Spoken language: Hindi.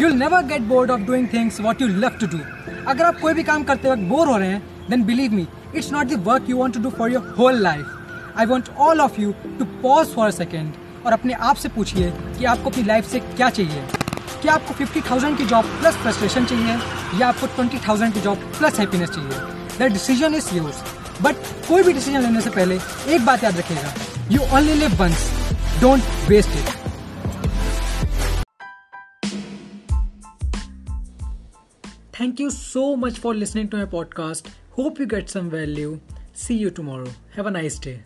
You will never get bored of doing things what you love to do अगर आप कोई भी काम करते वक्त बोर हो रहे हैं then believe me it's not the work you want to do for your whole life I want all of you to pause for a second और अपने आप से पूछिए कि आपको अपनी लाइफ से क्या चाहिए? क्या आपको फिफ्टी थाउज़ेंड की जॉब प्लस फ्रस्ट्रेशन चाहिए? या आपको ट्वेंटी थाउज़ेंड की जॉब प्लस हैप्पीनेस चाहिए? The decision is yours but कोई भी डिसीज़न लेने से पहले एक बात याद रखिएगा। You only live once don't waste it Thank you so much for listening to my podcast. Hope you get some value. See you tomorrow. Have a nice day.